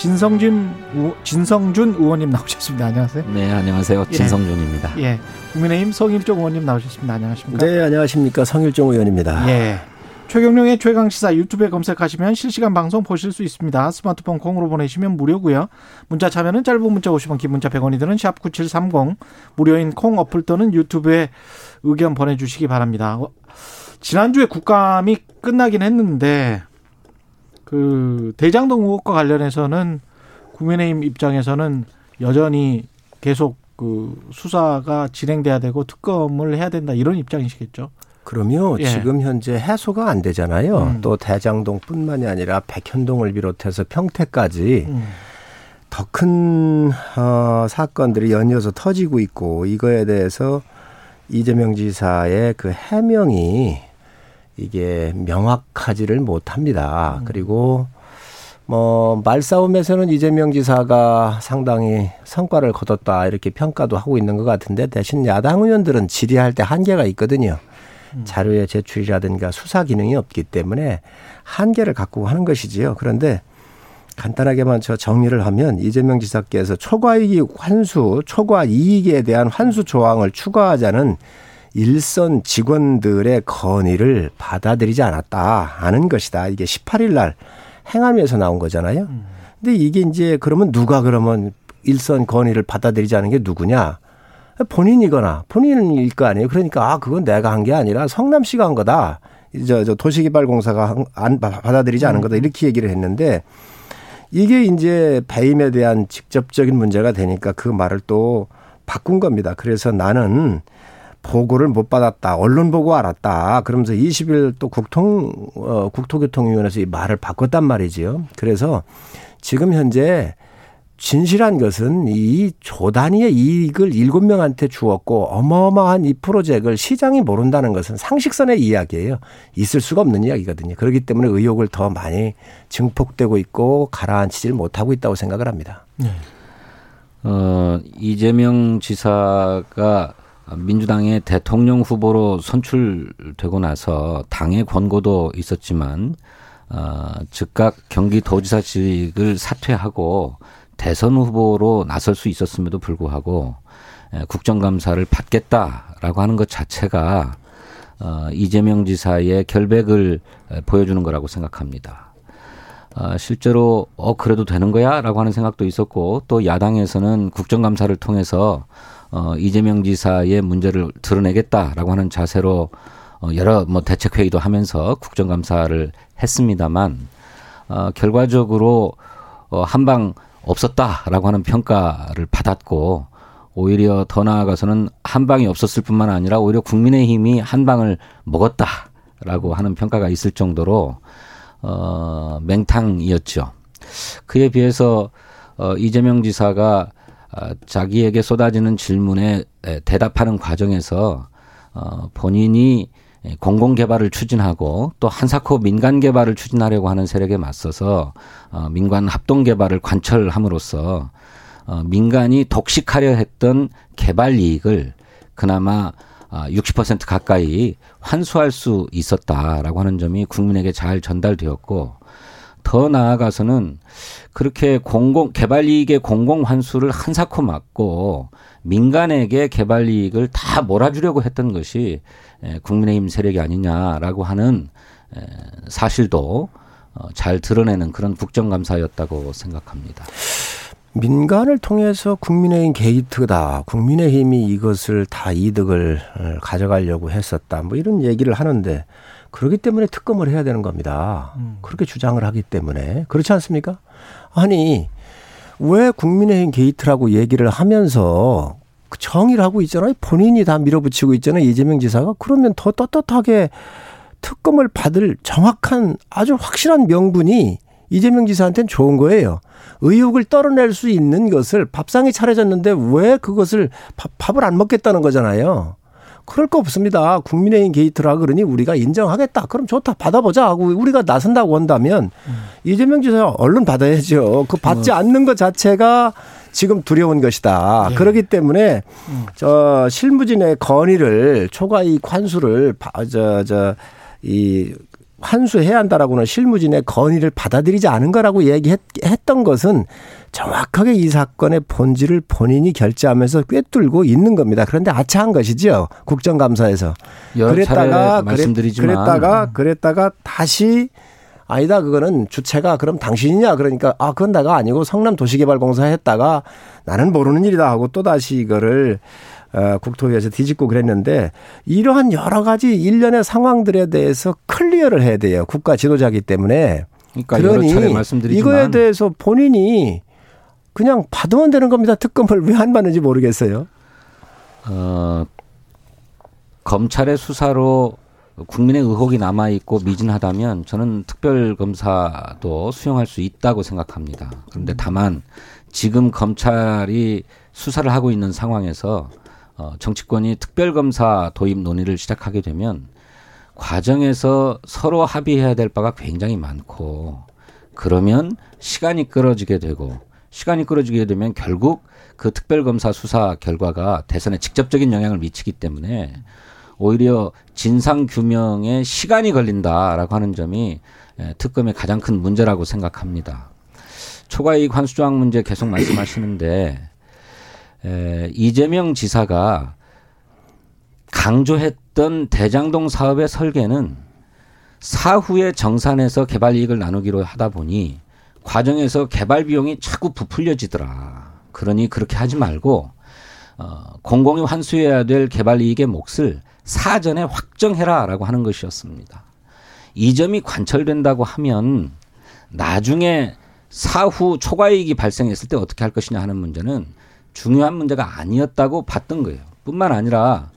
진성준 진성준 의원님 나오셨습니다. 안녕하세요. 네, 안녕하세요. 예. 진성준입니다. 예. 국민의힘 성일종 의원님 나오셨습니다. 안녕하십니까? 네, 안녕하십니까. 성일종 의원입니다. 예. 최경룡의 최강 시사 유튜브에 검색하시면 실시간 방송 보실 수 있습니다. 스마트폰 콩으로 보내시면 무료고요. 문자 참여는 짧은 문자 50원, 긴 문자 100원이 드는 샵 9730 무료인 콩 어플 또는 유튜브에 의견 보내 주시기 바랍니다. 어, 지난주에 국감이 끝나긴 했는데 그 대장동 의혹과 관련해서는 국민의힘 입장에서는 여전히 계속 그 수사가 진행돼야 되고 특검을 해야 된다 이런 입장이시겠죠. 그러면 예. 지금 현재 해소가 안 되잖아요. 음. 또 대장동뿐만이 아니라 백현동을 비롯해서 평택까지 음. 더큰 어, 사건들이 연이어서 터지고 있고 이거에 대해서 이재명 지사의 그 해명이 이게 명확하지를 못합니다. 음. 그리고 뭐 말싸움에서는 이재명 지사가 상당히 성과를 거뒀다 이렇게 평가도 하고 있는 것 같은데 대신 야당 의원들은 질의할 때 한계가 있거든요. 음. 자료의 제출이라든가 수사 기능이 없기 때문에 한계를 갖고 하는 것이지요. 그런데 간단하게만 저 정리를 하면 이재명 지사께서 초과이익 환수, 초과 이익에 대한 환수 조항을 추가하자는 일선 직원들의 건의를 받아들이지 않았다 하는 것이다. 이게 18일 날 행안위에서 나온 거잖아요. 음. 근데 이게 이제 그러면 누가 그러면 일선 건의를 받아들이지 않은 게 누구냐? 본인이거나 본인일 거 아니에요. 그러니까 아 그건 내가 한 게 아니라 성남시가 한 거다. 저, 저 도시개발공사가 안 받아들이지 않은 거다 이렇게 얘기를 했는데 이게 이제 배임에 대한 직접적인 문제가 되니까 그 말을 또 바꾼 겁니다. 그래서 나는 보고를 못 받았다. 언론 보고 알았다. 그러면서 20일 또 국통 어 국토교통위원회에서 이 말을 바꿨단 말이지요. 그래서 지금 현재 진실한 것은 이 조단위의 이익을 일곱 명한테 주었고 어마어마한 이 프로젝트를 시장이 모른다는 것은 상식선의 이야기예요. 있을 수가 없는 이야기거든요. 그렇기 때문에 의혹을 더 많이 증폭되고 있고 가라앉히질 못하고 있다고 생각을 합니다. 네. 어, 이재명 지사가 민주당의 대통령 후보로 선출되고 나서 당의 권고도 있었지만 어, 즉각 경기도지사직을 사퇴하고 대선 후보로 나설 수 있었음에도 불구하고 국정감사를 받겠다라고 하는 것 자체가 어, 이재명 지사의 결백을 보여주는 거라고 생각합니다. 어, 실제로 어 그래도 되는 거야라고 하는 생각도 있었고 또 야당에서는 국정감사를 통해서 어, 이재명 지사의 문제를 드러내겠다라고 하는 자세로 어, 여러 뭐 대책 회의도 하면서 국정감사를 했습니다만 어, 결과적으로 어, 한방 없었다라고 하는 평가를 받았고 오히려 더 나아가서는 한 방이 없었을 뿐만 아니라 오히려 국민의힘이 한 방을 먹었다라고 하는 평가가 있을 정도로 어 맹탕이었죠. 그에 비해서 어 이재명 지사가 어, 자기에게 쏟아지는 질문에 대답하는 과정에서 어 본인이 예, 공공 개발을 추진하고 또 한사코 민간 개발을 추진하려고 하는 세력에 맞서서 어, 민간 합동 개발을 관철함으로써 어, 민간이 독식하려 했던 개발 이익을 그나마 60% 어, 가까이 환수할 수 있었다라고 하는 점이 국민에게 잘 전달되었고 더 나아가서는 그렇게 공공 개발 이익의 공공 환수를 한사코 맞고 민간에게 개발 이익을 다 몰아주려고 했던 것이 국민의힘 세력이 아니냐라고 하는 사실도 어, 잘 드러내는 그런 국정감사였다고 생각합니다. 민간을 통해서 국민의힘 게이트다. 국민의힘이 이것을 다 이득을 어, 가져가려고 했었다. 뭐 이런 얘기를 하는데 그렇기 때문에 특검을 해야 되는 겁니다. 음. 그렇게 주장을 하기 때문에 그렇지 않습니까? 아니 왜 국민의힘 게이트라고 얘기를 하면서 그 정의를 하고 있잖아요. 본인이 다 밀어붙이고 있잖아요. 이재명 지사가. 그러면 더 떳떳하게 특검을 받을 정확한 아주 확실한 명분이 이재명 지사한테는 좋은 거예요. 의혹을 떨어낼 수 있는 것을 밥상이 차려졌는데 왜 그것을 밥, 밥을 안 먹겠다는 거잖아요. 그럴 거 없습니다. 국민의힘 게이트라 그러니 우리가 인정하겠다. 그럼 좋다. 받아보자 하고 우리가 나선다고 한다면 음. 이재명 지사 얼른 받아야죠. 그 받지 어. 않는 것 자체가 지금 두려운 것이다. 예. 그렇기 때문에 음. 저 실무진의 건의를 초과이익 환수를 저 저 이 환수해야 한다라고는 실무진의 건의를 받아들이지 않은 거라고 얘기했던 것은 정확하게 이 사건의 본질을 본인이 결제하면서 꿰뚫고 있는 겁니다. 그런데 아차한 것이죠. 국정감사에서. 그랬다가 말씀드리지만 그랬다가 그랬다가 다시 아니다 그거는 주체가 그럼 당신이냐 그러니까 아 그건 내가 아니고 성남 도시개발공사 했다가 나는 모르는 일이다 하고 또 다시 이거를 어, 국토위에서 뒤집고 그랬는데 이러한 여러 가지 일련의 상황들에 대해서 클리어를 해야 돼요. 국가 지도자기 때문에. 그러니까 그러니 이거에 대해서 본인이 그냥 받으면 되는 겁니다. 특검을 왜 안 받는지 모르겠어요. 어, 검찰의 수사로 국민의 의혹이 남아 있고 미진하다면 저는 특별 검사도 수용할 수 있다고 생각합니다. 그런데 다만 지금 검찰이 수사를 하고 있는 상황에서 어, 정치권이 특별검사 도입 논의를 시작하게 되면 과정에서 서로 합의해야 될 바가 굉장히 많고 그러면 시간이 끌어지게 되고 시간이 끌어지게 되면 결국 그 특별검사 수사 결과가 대선에 직접적인 영향을 미치기 때문에 오히려 진상 규명에 시간이 걸린다라고 하는 점이 예, 특검의 가장 큰 문제라고 생각합니다. 초과 이익 환수조항 문제 계속 말씀하시는데 에, 이재명 지사가 강조했던 대장동 사업의 설계는 사후에 정산해서 개발 이익을 나누기로 하다 보니 과정에서 개발 비용이 자꾸 부풀려지더라. 그러니 그렇게 하지 말고 어, 공공이 환수해야 될 개발 이익의 몫을 사전에 확정해라라고 하는 것이었습니다. 이 점이 관철된다고 하면 나중에 사후 초과이익이 발생했을 때 어떻게 할 것이냐 하는 문제는 중요한 문제가 아니었다고 봤던 거예요. 뿐만 아니라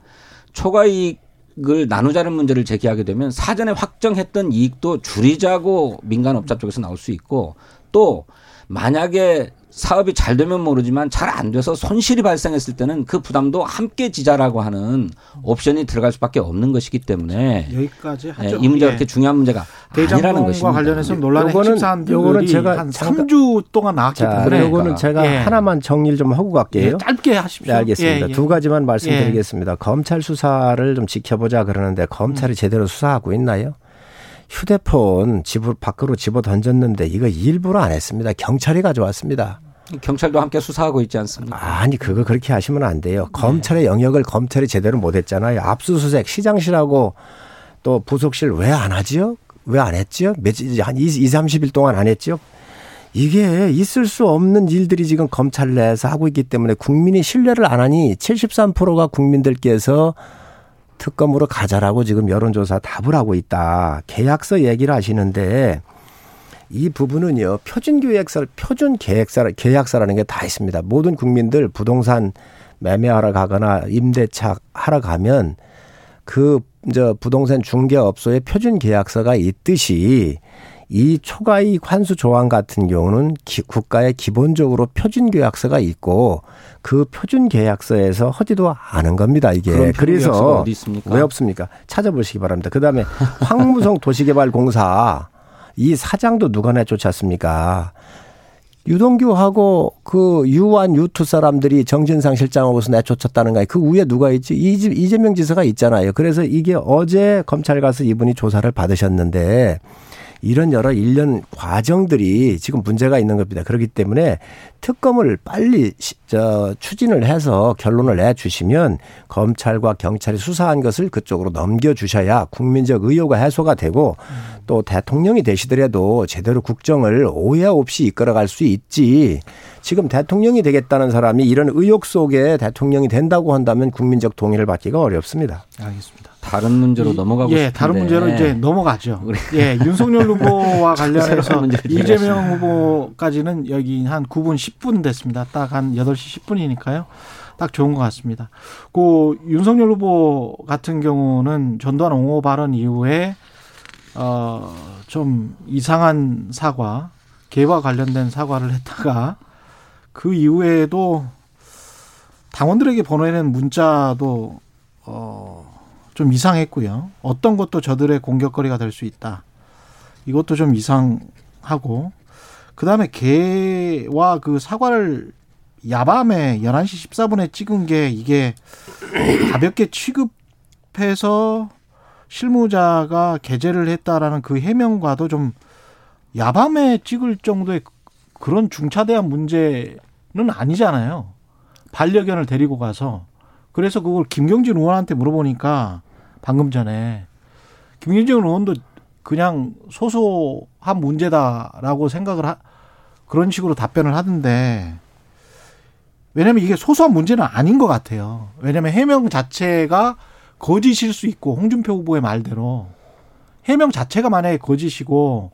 초과이익 을 나누자는 문제를 제기하게 되면 사전에 확정했던 이익도 줄이자고 민간업자 쪽에서 나올 수 있고 또 만약에 사업이 잘 되면 모르지만 잘 안 돼서 손실이 발생했을 때는 그 부담도 함께 지자라고 하는 옵션이 들어갈 수밖에 없는 것이기 때문에 여기까지 하죠. 예, 이 문제가 예. 그렇게 중요한 문제가 아니라는 것입니다. 관련해서 논란의 핵심 사안들이 제가 한 3주 동안 나왔기 때문에 이거는 제가 예. 하나만 정리를 좀 하고 갈게요. 예, 짧게 하십시오. 네, 알겠습니다. 예, 예. 두 가지만 말씀드리겠습니다. 검찰 수사를 좀 지켜보자 그러는데 검찰이 음. 제대로 수사하고 있나요? 휴대폰 집을 밖으로 집어 던졌는데 이거 일부러 안 했습니다. 경찰이 가져왔습니다. 경찰도 함께 수사하고 있지 않습니까? 아니 그거 그렇게 하시면 안 돼요. 검찰의 영역을 검찰이 제대로 못했잖아요. 압수수색 시장실하고 또 부속실 왜 안 하지요? 왜 안 했지요? 며칠 한 2, 2, 30일 동안 안 했지요? 이게 있을 수 없는 일들이 지금 검찰 내에서 하고 있기 때문에 국민이 신뢰를 안 하니 73%가 국민들께서 특검으로 가자라고 지금 여론조사 답을 하고 있다. 계약서 얘기를 하시는데 이 부분은요 표준 계약서 표준 계약서 계약서라는 게 다 있습니다. 모든 국민들 부동산 매매하러 가거나 임대차 하러 가면 그 저 부동산 중개업소에 표준 계약서가 있듯이 이 초과이익 환수 조항 같은 경우는 기, 국가에 기본적으로 표준 계약서가 있고 그 표준 계약서에서 허지도 않은 겁니다. 이게 그래서 왜 없습니까? 찾아보시기 바랍니다. 그다음에 황무성 도시개발공사 이 사장도 누가 내쫓았습니까? 유동규하고 그 유한 유투 사람들이 정진상 실장하고서 내쫓았다는 거예요. 그 위에 누가 있지? 이재명 지사가 있잖아요. 그래서 이게 어제 검찰 가서 이분이 조사를 받으셨는데 이런 여러 일련 과정들이 지금 문제가 있는 겁니다. 그렇기 때문에 특검을 빨리 저 추진을 해서 결론을 내 주시면 검찰과 경찰이 수사한 것을 그쪽으로 넘겨 주셔야 국민적 의혹가 해소가 되고 또 대통령이 되시더라도 제대로 국정을 오해 없이 이끌어갈 수 있지. 지금 대통령이 되겠다는 사람이 이런 의혹 속에 대통령이 된다고 한다면 국민적 동의를 받기가 어렵습니다. 알겠습니다. 다른 문제로 이, 넘어가고 예, 싶은데. 다른 문제로 이제 넘어가죠. 예, 윤석열 후보와 관련해서 이재명 후보까지는 여기 한 9분 10분 됐습니다. 딱 한 8시 10분이니까요. 딱 좋은 것 같습니다. 그 윤석열 후보 같은 경우는 전두환 옹호 발언 이후에 어좀 이상한 사과 개와 관련된 사과를 했다가 그 이후에도 당원들에게 보내는 문자도 어 좀 이상했고요. 어떤 것도 저들의 공격거리가 될 수 있다. 이것도 좀 이상하고 그다음에 개와 그 사과를 야밤에 11시 14분에 찍은 게 이게 가볍게 취급해서 실무자가 게재를 했다라는 그 해명과도 좀 야밤에 찍을 정도의 그런 중차대한 문제는 아니잖아요. 반려견을 데리고 가서 그래서 그걸 김경진 의원한테 물어보니까 방금 전에 김경진 의원도 그냥 소소한 문제다라고 생각을 하 그런 식으로 답변을 하던데 왜냐면 이게 소소한 문제는 아닌 것 같아요. 왜냐면 해명 자체가 거짓일 수 있고 홍준표 후보의 말대로 해명 자체가 만약에 거짓이고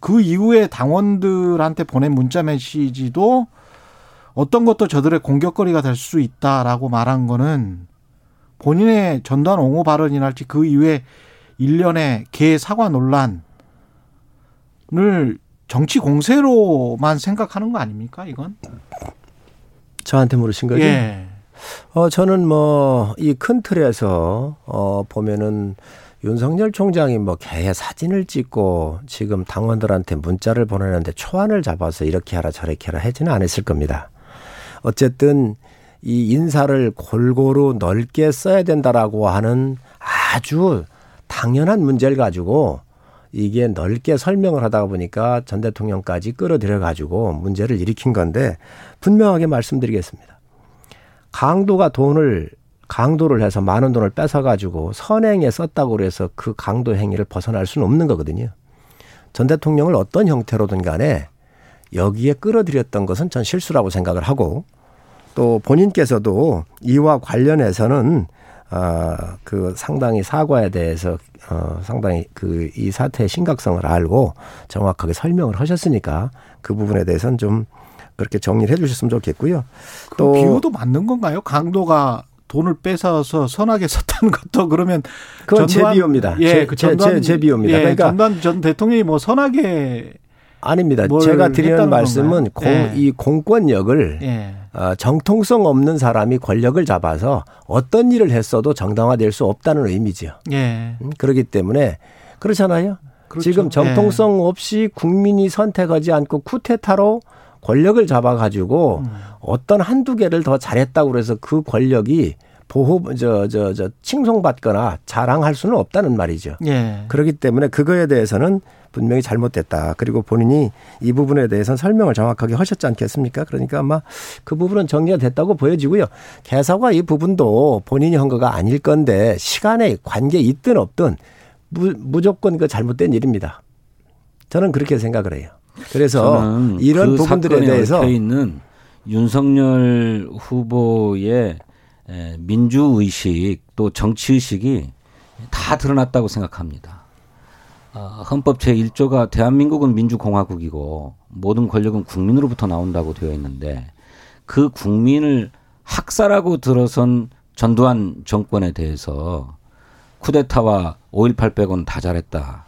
그 이후에 당원들한테 보낸 문자 메시지도 어떤 것도 저들의 공격거리가 될 수 있다라고 말한 거는 본인의 전두환 옹호 발언이랄지 그 이후에 일련의 개 사과 논란을 정치 공세로만 생각하는 거 아닙니까, 이건? 저한테 물으신 거죠? 예. 어, 저는 뭐, 이 큰 틀에서, 어, 보면은 윤석열 총장이 뭐 개의 사진을 찍고 지금 당원들한테 문자를 보내는데 초안을 잡아서 이렇게 하라 저렇게 하라 하지는 않았을 겁니다. 어쨌든 이 인사를 골고루 넓게 써야 된다라고 하는 아주 당연한 문제를 가지고 이게 넓게 설명을 하다 보니까 전 대통령까지 끌어들여 가지고 문제를 일으킨 건데 분명하게 말씀드리겠습니다. 강도가 돈을 강도를 해서 많은 돈을 뺏어 가지고 선행에 썼다고 그래서 그 강도 행위를 벗어날 수는 없는 거거든요. 전 대통령을 어떤 형태로든 간에 여기에 끌어들였던 것은 전 실수라고 생각을 하고 또 본인께서도 이와 관련해서는 아, 그 상당히 사과에 대해서 어, 상당히 그 이 사태의 심각성을 알고 정확하게 설명을 하셨으니까 그 부분에 대해서는 좀 그렇게 정리를 해 주셨으면 좋겠고요. 그또 비유도 맞는 건가요? 강도가 돈을 뺏어서 선하게 썼다는 것도 그러면 그건 제 비유입니다. 예, 제, 그 전두환, 제, 제, 제 비유입니다. 예, 그러니까 전두환 전 대통령이 뭐 선하게 아닙니다. 제가 드리는 말씀은 공, 예. 이 공권력을 예. 어, 정통성 없는 사람이 권력을 잡아서 어떤 일을 했어도 정당화될 수 없다는 의미죠. 예. 음, 그렇기 때문에 그렇잖아요. 그렇죠. 지금 정통성 예. 없이 국민이 선택하지 않고 쿠데타로 권력을 잡아가지고 음. 어떤 한두 개를 더 잘했다고 그래서 그 권력이 보호 저저저 칭송받거나 자랑할 수는 없다는 말이죠. 예. 그렇기 때문에 그거에 대해서는 분명히 잘못됐다. 그리고 본인이 이 부분에 대해서는 설명을 정확하게 하셨지 않겠습니까? 그러니까 아마 그 부분은 정리가 됐다고 보여지고요. 개사과 이 부분도 본인이 한 거가 아닐 건데 시간에 관계 있든 없든 무, 무조건 그 잘못된 일입니다. 저는 그렇게 생각을 해요. 그래서 이런 그 부분들에 대해서 있는 윤석열 후보의 민주 의식 또 정치 의식이 다 드러났다고 생각합니다. 어, 헌법 제1조가 대한민국은 민주공화국이고 모든 권력은 국민으로부터 나온다고 되어 있는데 그 국민을 학살하고 들어선 전두환 정권에 대해서 쿠데타와 5.18 빼고는 다 잘했다.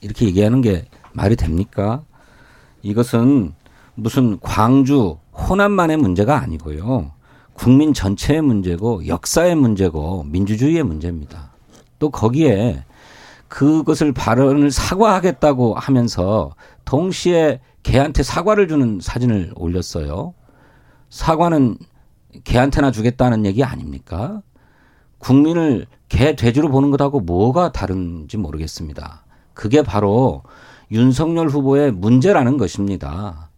이렇게 얘기하는 게 말이 됩니까? 이것은 무슨 광주, 호남만의 문제가 아니고요. 국민 전체의 문제고 역사의 문제고 민주주의의 문제입니다. 또 거기에 그것을 발언을 사과하겠다고 하면서 동시에 개한테 사과를 주는 사진을 올렸어요. 사과는 개한테나 주겠다는 얘기 아닙니까? 국민을 개 돼지로 보는 것하고 뭐가 다른지 모르겠습니다. 그게 바로 윤석열 후보의 문제라는 것입니다.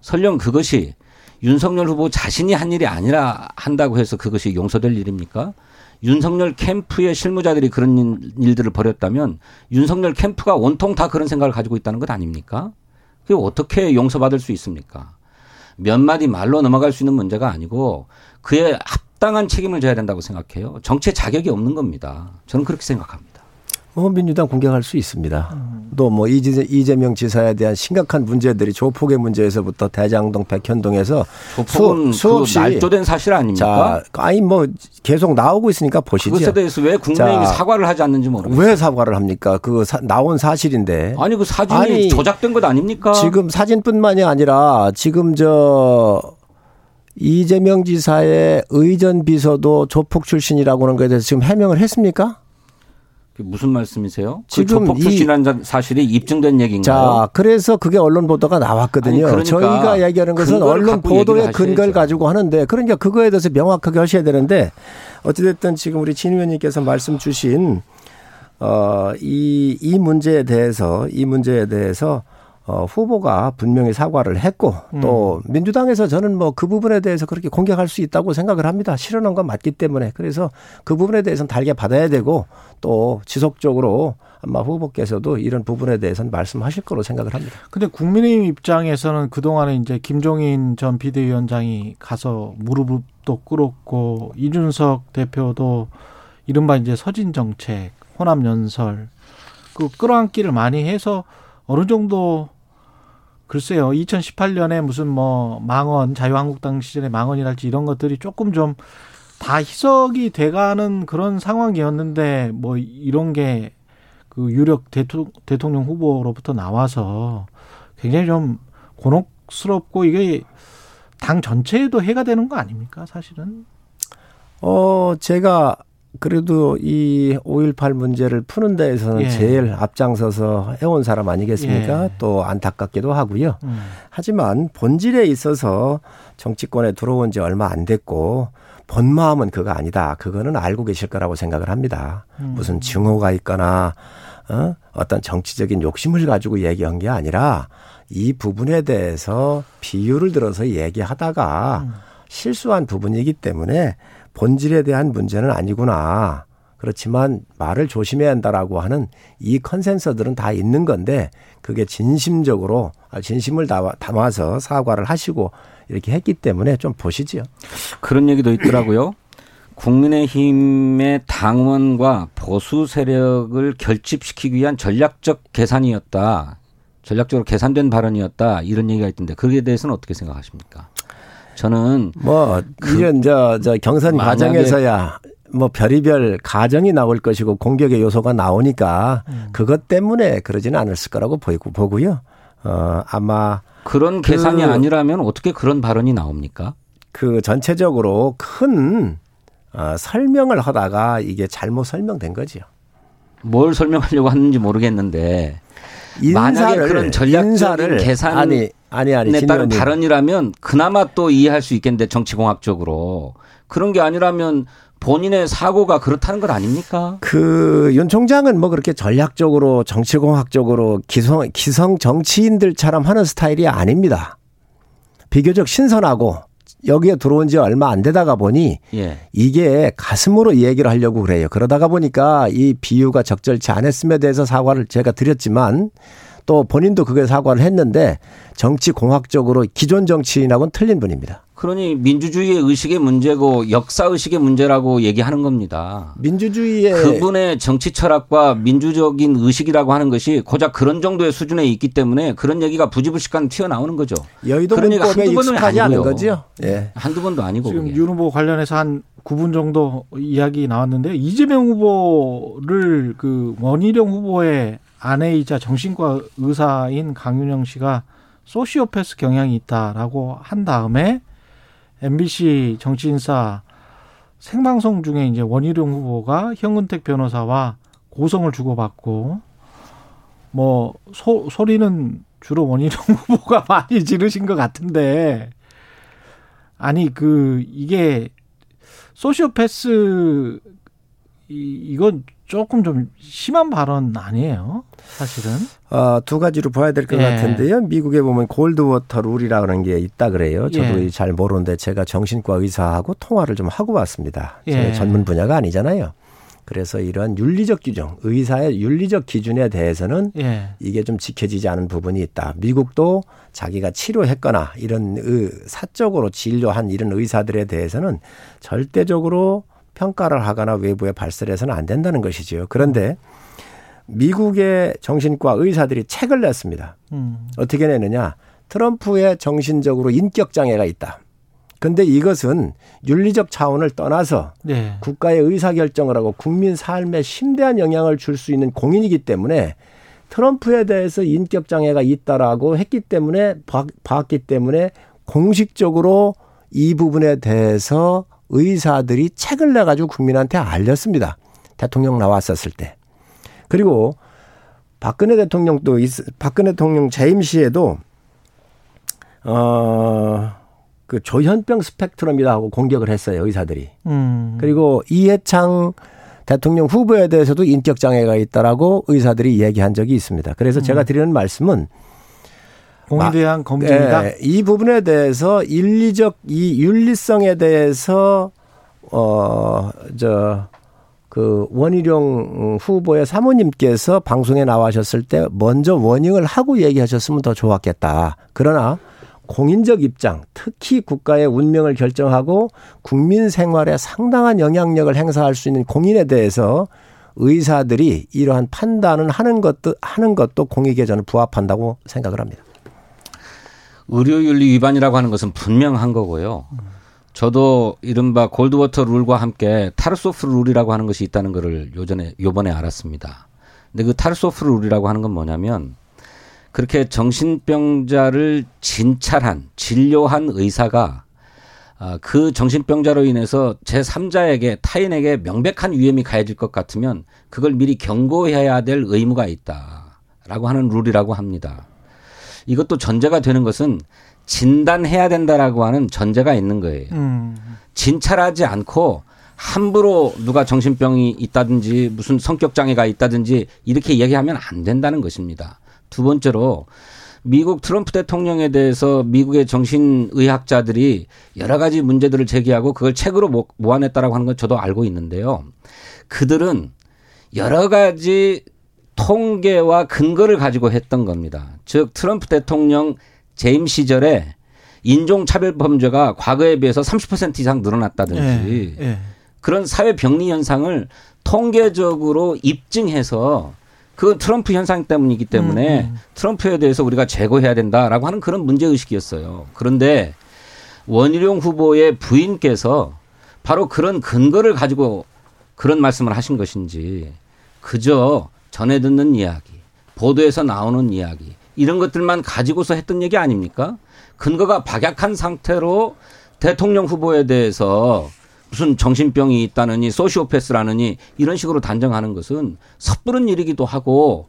설령 그것이 윤석열 후보 자신이 한 일이 아니라 한다고 해서 그것이 용서될 일입니까? 윤석열 캠프의 실무자들이 그런 일들을 벌였다면 윤석열 캠프가 온통 다 그런 생각을 가지고 있다는 것 아닙니까? 그게 어떻게 용서받을 수 있습니까? 몇 마디 말로 넘어갈 수 있는 문제가 아니고 그의 합당한 책임을 져야 된다고 생각해요. 정치에 자격이 없는 겁니다. 저는 그렇게 생각합니다. 뭐 민주당 공격할 수 있습니다. 음. 또뭐 이재명 지사에 대한 심각한 문제들이 조폭의 문제에서부터 대장동, 백현동에서 조폭은 수, 없이 날조된 사실 아닙니까? 자, 아니 뭐 계속 나오고 있으니까 보시죠. 그것에 대해서 왜 국민의힘이 자, 사과를 하지 않는지 모르겠어요. 왜 사과를 합니까? 그 사, 나온 사실인데. 아니 그 사진이 아니, 조작된 것 아닙니까? 지금 사진뿐만이 아니라 지금 저 이재명 지사의 의전 비서도 조폭 출신이라고 하는 것에 대해서 지금 해명을 했습니까? 무슨 말씀이세요? 그 지금 조폭 출신이라는 사실이 입증된 얘기인가요? 자, 그래서 그게 언론 보도가 나왔거든요. 아니, 그러니까 저희가 얘기하는 것은 언론 보도의 근거를 가지고 하는데 그러니까 그거에 대해서 명확하게 하셔야 되는데 어찌됐든 지금 우리 진 의원님께서 말씀 주신 어, 이, 이 문제에 대해서 이 문제에 대해서 어, 후보가 분명히 사과를 했고 또 음. 민주당에서 저는 뭐 그 부분에 대해서 그렇게 공격할 수 있다고 생각을 합니다. 실현한 건 맞기 때문에 그래서 그 부분에 대해서는 달게 받아야 되고 또 지속적으로 아마 후보께서도 이런 부분에 대해서는 말씀하실 거로 생각을 합니다. 근데 국민의힘 입장에서는 그동안에 이제 김종인 전 비대위원장이 가서 무릎도 꿇었고 이준석 대표도 이른바 이제 서진 정책, 호남 연설 그 끌어안기를 많이 해서 어느 정도 글쎄요. 2018년에 무슨 뭐 망언 자유한국당 시절의 망언이랄지 이런 것들이 조금 좀 다 희석이 돼가는 그런 상황이었는데 뭐 이런 게 그 유력 대통령 후보로부터 나와서 굉장히 좀 곤혹스럽고 이게 당 전체에도 해가 되는 거 아닙니까 사실은? 어 제가 그래도 이 5.18 문제를 푸는 데에서는 예. 제일 앞장서서 해온 사람 아니겠습니까? 예. 또 안타깝기도 하고요. 음. 하지만 본질에 있어서 정치권에 들어온 지 얼마 안 됐고 본 마음은 그거 아니다. 그거는 알고 계실 거라고 생각을 합니다. 음. 무슨 증오가 있거나 어? 어떤 정치적인 욕심을 가지고 얘기한 게 아니라 이 부분에 대해서 비유를 들어서 얘기하다가 음. 실수한 부분이기 때문에 본질에 대한 문제는 아니구나. 그렇지만 말을 조심해야 한다라고 하는 이 컨센서들은 다 있는 건데 그게 진심적으로 아, 진심을 담아서 사과를 하시고 이렇게 했기 때문에 좀 보시지요. 그런 얘기도 있더라고요. 국민의힘의 당원과 보수 세력을 결집시키기 위한 전략적 계산이었다. 전략적으로 계산된 발언이었다. 이런 얘기가 있던데 거기에 대해서는 어떻게 생각하십니까? 저는 뭐 그 이런 저, 저 경선 과정에서야 뭐 별의별 가정이 나올 것이고 공격의 요소가 나오니까 음. 그것 때문에 그러지는 않았을 거라고 보이고 보고요. 어 아마 그런 그 계산이 아니라면 어떻게 그런 발언이 나옵니까? 그 전체적으로 큰 어, 설명을 하다가 이게 잘못 설명된 거지요. 뭘 설명하려고 하는지 모르겠는데 만약에 그런 전략적인 계산 아니 아니 아니 따른 발언이라면 그나마 또 이해할 수 있겠는데 정치공학적으로 그런 게 아니라면 본인의 사고가 그렇다는 것 아닙니까? 그 윤 총장은 뭐 그렇게 전략적으로 정치공학적으로 기성 기성 정치인들처럼 하는 스타일이 아닙니다. 비교적 신선하고 여기에 들어온 지 얼마 안 되다가 보니 예. 이게 가슴으로 얘기를 하려고 그래요. 그러다가 보니까 이 비유가 적절치 않았음에 대해서 사과를 제가 드렸지만 또 본인도 그게 사과를 했는데 정치 공학적으로 기존 정치인하고는 틀린 분입니다. 그러니 민주주의의 의식의 문제고 역사 의식의 문제라고 얘기하는 겁니다. 민주주의의 그분의 정치 철학과 민주적인 의식이라고 하는 것이 고작 그런 정도의 수준에 있기 때문에 그런 얘기가 부지불식간 튀어나오는 거죠. 여의도 그러니까 한두 번은 아니고요. 거죠. 예. 한두 번도 아니고 지금 윤 후보 관련해서 한 9분 정도 이야기 나왔는데 이재명 후보를 그 원희룡 후보의 아내이자 정신과 의사인 강윤영 씨가 소시오패스 경향이 있다라고 한 다음에 MBC 정치인사 생방송 중에 이제 원희룡 후보가 현근택 변호사와 고성을 주고받고 뭐 소, 소리는 주로 원희룡 후보가 많이 지르신 것 같은데 아니 그 이게 소시오패스 이, 이건 조금 좀 심한 발언 아니에요? 사실은. 어, 두 가지로 봐야 될것 예. 같은데요. 미국에 보면 골드워터 룰이라는 게 있다 그래요. 저도 예. 잘 모르는데 제가 정신과 의사하고 통화를 좀 하고 왔습니다. 제 예. 전문 분야가 아니잖아요. 그래서 이러한 윤리적 규정, 의사의 윤리적 기준에 대해서는 예. 이게 좀 지켜지지 않은 부분이 있다. 미국도 자기가 치료했거나 이런 사적으로 진료한 이런 의사들에 대해서는 절대적으로 평가를 하거나 외부에 발설해서는 안 된다는 것이지요. 그런데 미국의 정신과 의사들이 책을 냈습니다. 음. 어떻게 내느냐? 트럼프의 정신적으로 인격 장애가 있다. 근데 이것은 윤리적 차원을 떠나서 네. 국가의 의사 결정을 하고 국민 삶에 심대한 영향을 줄 수 있는 공인이기 때문에 트럼프에 대해서 인격 장애가 있다라고 했기 때문에 봤기 때문에 공식적으로 이 부분에 대해서 의사들이 책을 내 가지고 국민한테 알렸습니다. 대통령 나왔었을 때. 그리고 박근혜 대통령도 박근혜 대통령 재임 시에도 어 그 조현병 스펙트럼이라고 공격을 했어요 의사들이. 음. 그리고 이해창 대통령 후보에 대해서도 인격 장애가 있다라고 의사들이 얘기한 적이 있습니다. 그래서 음. 제가 드리는 말씀은 공에 대한 검증이다. 예, 이 부분에 대해서 윤리적 이 윤리성에 대해서 어저 그 원희룡 후보의 사모님께서 방송에 나와셨을 때 먼저 워닝을 하고 얘기하셨으면 더 좋았겠다. 그러나 공인적 입장, 특히 국가의 운명을 결정하고 국민 생활에 상당한 영향력을 행사할 수 있는 공인에 대해서 의사들이 이러한 판단을 하는 것도 하는 것도 공익에 저는 부합한다고 생각을 합니다. 의료윤리 위반이라고 하는 것은 분명한 거고요. 저도 이른바 골드워터 룰과 함께 타르소프 룰이라고 하는 것이 있다는 것을 요전에 요번에 알았습니다. 근데 그 타르소프 룰이라고 하는 건 뭐냐면 그렇게 정신병자를 진찰한 진료한 의사가 아, 그 정신병자로 인해서 제3자에게 타인에게 명백한 위험이 가해질 것 같으면 그걸 미리 경고해야 될 의무가 있다라고 하는 룰이라고 합니다. 이것도 전제가 되는 것은 진단해야 된다라고 하는 전제가 있는 거예요. 음. 진찰하지 않고 함부로 누가 정신병이 있다든지 무슨 성격 장애가 있다든지 이렇게 얘기하면 안 된다는 것입니다. 두 번째로 미국 트럼프 대통령에 대해서 미국의 정신의학자들이 여러 가지 문제들을 제기하고 그걸 책으로 모아냈다라고 하는 건 저도 알고 있는데요. 그들은 여러 가지 통계와 근거를 가지고 했던 겁니다. 즉 트럼프 대통령 재임 시절에 인종차별 범죄가 과거에 비해서 30% 이상 늘어났다든지 예, 예. 그런 사회 병리 현상을 통계적으로 입증해서 그건 트럼프 현상 때문이기 때문에 음, 음. 트럼프에 대해서 우리가 제거해야 된다라고 하는 그런 문제 의식이었어요. 그런데 원희룡 후보의 부인께서 바로 그런 근거를 가지고 그런 말씀을 하신 것인지 그저 전해 듣는 이야기, 보도에서 나오는 이야기 이런 것들만 가지고서 했던 얘기 아닙니까? 근거가 박약한 상태로 대통령 후보에 대해서 무슨 정신병이 있다느니 소시오패스라느니 이런 식으로 단정하는 것은 섣부른 일이기도 하고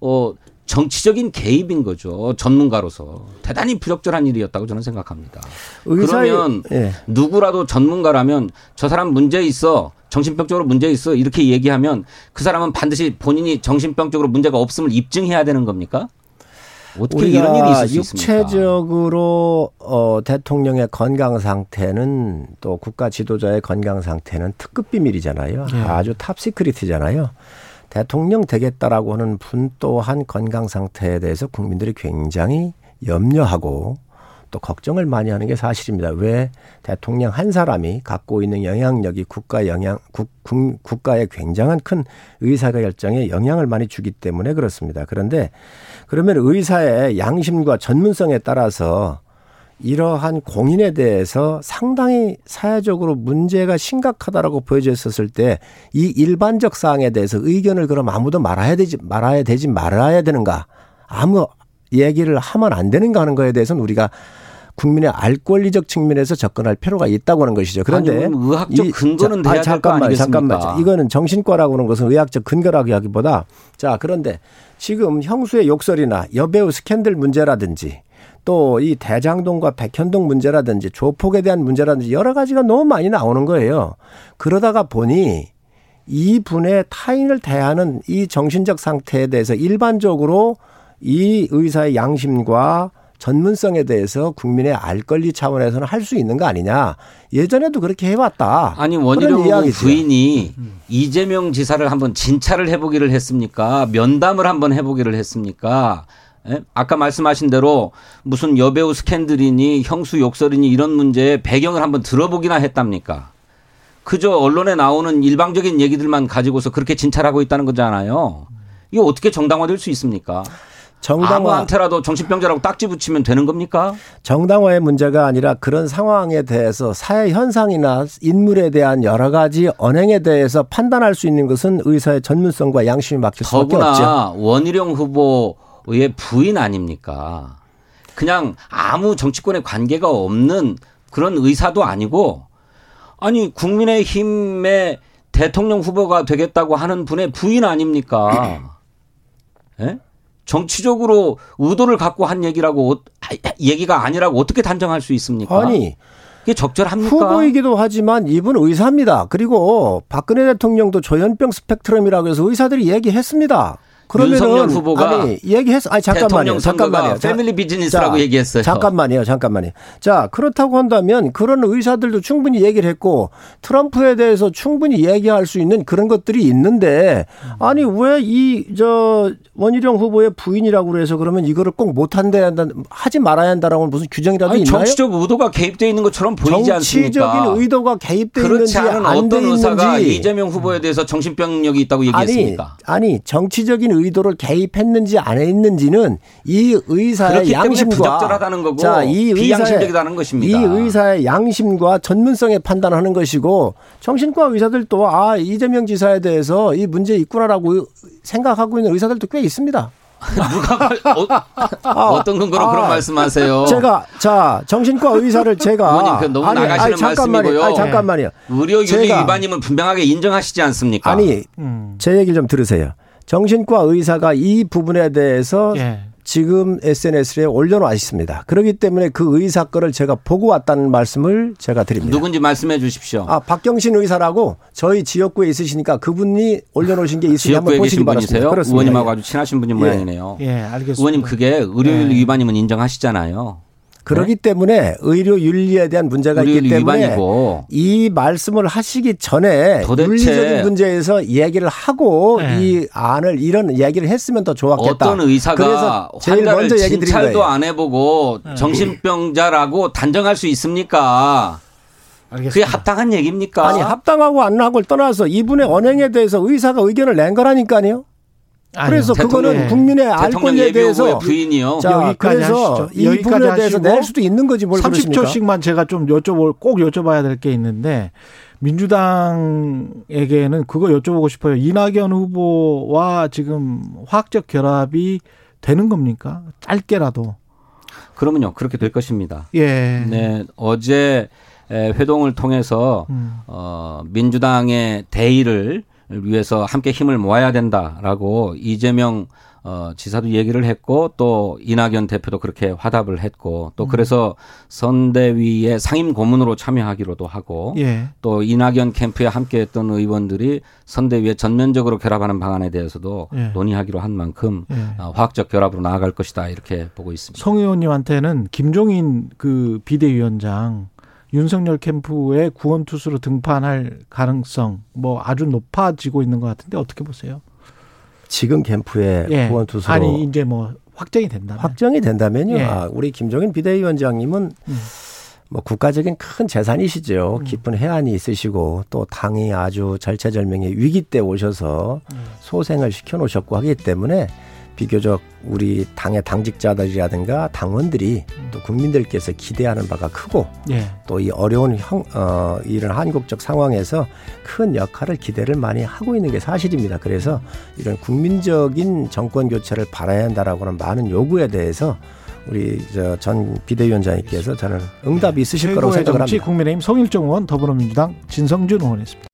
어 정치적인 개입인 거죠. 전문가로서 대단히 부적절한 일이었다고 저는 생각합니다. 의사의, 그러면 예. 누구라도 전문가라면 저 사람 문제 있어. 정신병적으로 문제 있어. 이렇게 얘기하면 그 사람은 반드시 본인이 정신병적으로 문제가 없음을 입증해야 되는 겁니까? 어떻게 이런 일이 있을 수 있습니까? 육체적으로 어, 대통령의 건강 상태는 또 국가 지도자의 건강 상태는 특급 비밀이잖아요. 네. 아주 top secret이잖아요. 대통령 되겠다라고 하는 분 또한 건강 상태에 대해서 국민들이 굉장히 염려하고 또 걱정을 많이 하는 게 사실입니다. 왜 대통령 한 사람이 갖고 있는 영향력이 국가 영향 국, 국, 국가에 굉장한 큰 의사가 결정에 영향을 많이 주기 때문에 그렇습니다. 그런데 그러면 의사의 양심과 전문성에 따라서 이러한 공인에 대해서 상당히 사회적으로 문제가 심각하다라고 보여졌었을 때 이 일반적 사항에 대해서 의견을 그럼 아무도 말아야 되지 말아야 되지 말아야 되는가 아무 얘기를 하면 안 되는가 하는 거에 대해서는 우리가 국민의 알 권리적 측면에서 접근할 필요가 있다고 하는 것이죠. 그런데 아니, 의학적 근거는 이, 돼야 아, 잠깐만, 잠깐만. 이거는 정신과라고 하는 것은 의학적 근거라고 하기보다 자 그런데 지금 형수의 욕설이나 여배우 스캔들 문제라든지 또 이 대장동과 백현동 문제라든지 조폭에 대한 문제라든지 여러 가지가 너무 많이 나오는 거예요. 그러다가 보니 이 분의 타인을 대하는 이 정신적 상태에 대해서 일반적으로 이 의사의 양심과 전문성에 대해서 국민의 알 권리 차원에서는 할 수 있는 거 아니냐. 예전에도 그렇게 해왔다. 아니 원희룡 부인이 이재명 지사를 한번 진찰을 해보기를 했습니까? 면담을 한번 해보기를 했습니까? 예? 아까 말씀하신 대로 무슨 여배우 스캔들이니 형수 욕설이니 이런 문제의 배경을 한번 들어보기나 했답니까? 그저 언론에 나오는 일방적인 얘기들만 가지고서 그렇게 진찰하고 있다는 거잖아요. 이게 어떻게 정당화될 수 있습니까? 정당화 아무한테라도 정신병자라고 딱지 붙이면 되는 겁니까? 정당화의 문제가 아니라 그런 상황에 대해서 사회 현상이나 인물에 대한 여러 가지 언행에 대해서 판단할 수 있는 것은 의사의 전문성과 양심이 맡길 수밖에 없죠. 원희룡 후보의 부인 아닙니까? 그냥 아무 정치권에 관계가 없는 그런 의사도 아니고 아니 국민의힘의 대통령 후보가 되겠다고 하는 분의 부인 아닙니까? 예? 정치적으로 의도를 갖고 한 얘기라고 어, 얘기가 아니라고 어떻게 단정할 수 있습니까? 아니 이게 적절합니까? 후보이기도 하지만 이분 의사입니다. 그리고 박근혜 대통령도 조현병 스펙트럼이라고 해서 의사들이 얘기했습니다. 그러면은 후보가 아니 얘기했어. 아니 잠깐만요. 잠깐만요. 패밀리 비즈니스라고 자, 얘기했어요. 잠깐만요. 잠깐만요. 자 그렇다고 한다면 그런 의사들도 충분히 얘기를 했고 트럼프에 대해서 충분히 얘기할 수 있는 그런 것들이 있는데 아니 왜 이 저 원희룡 후보의 부인이라고 해서 그러면 이거를 꼭 못한다 한다 하지 말아야 한다라고 무슨 규정이라도 아니, 있나요? 정치적 의도가 개입돼 있는 것처럼 보이지 않습니까? 정치적인 의도가 개입돼 있는지 않은 어떤 의사가 이재명 후보에 대해서 정신병력이 있다고 얘기했습니까? 아니, 아니 정치적인 의도를 개입했는지 안 했는지는 이 의사의 양심과 부적절하다는 거고 자, 이 비양심적이다는 것입니다. 이 의사의 양심과 전문성에 판단하는 것이고 정신과 의사들도 아 이재명 지사에 대해서 이 문제 있구나라고 생각하고 있는 의사들도 꽤 있습니다. 누가 어, 떤 근거로 아, 그런 말씀하세요? 제가 자 정신과 의사를 제가 의원님 그 너무 아니, 나가시는 아니, 잠깐만요. 말씀이고요. 아니, 잠깐만요. 의료 윤리 위반임은 분명하게 인정하시지 않습니까? 아니 음. 제 얘기를 좀 들으세요. 정신과 의사가 이 부분에 대해서 예. 지금 SNS에 올려놓아 있습니다. 그렇기 때문에 그 의사 거를 제가 보고 왔다는 말씀을 제가 드립니다. 누군지 말씀해 주십시오. 아, 박경신 의사라고 저희 지역구에 있으시니까 그분이 올려놓으신 게 있으니 한번 보시기 바랍니다. 그렇습니다. 의원님하고 아주 친하신 분인 예. 모양이네요. 예, 알겠습니다. 의원님 그게 의료윤리 예. 위반임은 인정하시잖아요. 그렇기 네? 때문에 의료 윤리에 대한 문제가 있기 때문에 위반이고. 이 말씀을 하시기 전에 윤리적인 문제에서 얘기를 하고 네. 이 안을 이런 얘기를 했으면 더 좋았겠다. 어떤 의사가 그래서 제일 먼저 얘기 드린 거예요. 안 해보고 네. 정신병자라고 단정할 수 있습니까? 알겠습니다. 그게 합당한 얘기입니까? 아니 합당하고 안 하고를 떠나서 이분의 언행에 대해서 의사가 의견을 낸 거라니까요. 그래서 그거는 국민의 알 권리에 대해서 부인이요. 자, 여기까지 그래서 하시죠. 이 부분에 대해서 낼 수도 있는 거지 뭘 30초씩만 제가 좀 여쭤볼 꼭 여쭤봐야 될 게 있는데 민주당에게는 그거 여쭤보고 싶어요. 이낙연 후보와 지금 화학적 결합이 되는 겁니까? 짧게라도. 그러면요. 그렇게 될 것입니다. 예. 네. 어제 회동을 통해서 음. 어 민주당의 대의를 위해서 함께 힘을 모아야 된다라고 이재명 어, 지사도 얘기를 했고 또 이낙연 대표도 그렇게 화답을 했고 또 음. 그래서 선대위의 상임 고문으로 참여하기로도 하고 예. 또 이낙연 캠프에 함께했던 의원들이 선대위에 전면적으로 결합하는 방안에 대해서도 예. 논의하기로 한 만큼 예. 어, 화학적 결합으로 나아갈 것이다 이렇게 보고 있습니다. 송 의원님한테는 김종인 그 비대위원장 윤석열 캠프의 구원 투수로 등판할 가능성 뭐 아주 높아지고 있는 것 같은데 어떻게 보세요? 지금 캠프의 예. 구원 투수로 아니 이제 뭐 확정이 된다면 확정이 된다면요. 예. 아, 우리 김종인 비대위원장님은 음. 뭐 국가적인 큰 재산이시죠. 음. 깊은 해안이 있으시고 또 당이 아주 절체절명의 위기 때 오셔서 음. 소생을 시켜 놓으셨고 하기 때문에 비교적 우리 당의 당직자들이라든가 당원들이 또 국민들께서 기대하는 바가 크고 예. 또이 어려운 형, 어, 이런 한국적 상황에서 큰 역할을 기대를 많이 하고 있는 게 사실입니다. 그래서 이런 국민적인 정권 교체를 바라야 한다라고 하는 많은 요구에 대해서 우리 전 비대위원장님께서 저는 응답이 있으실 거라고 생각을 합니다. 국민의힘 송일정 의원 더불어민주당 진성준 의원이었습니다.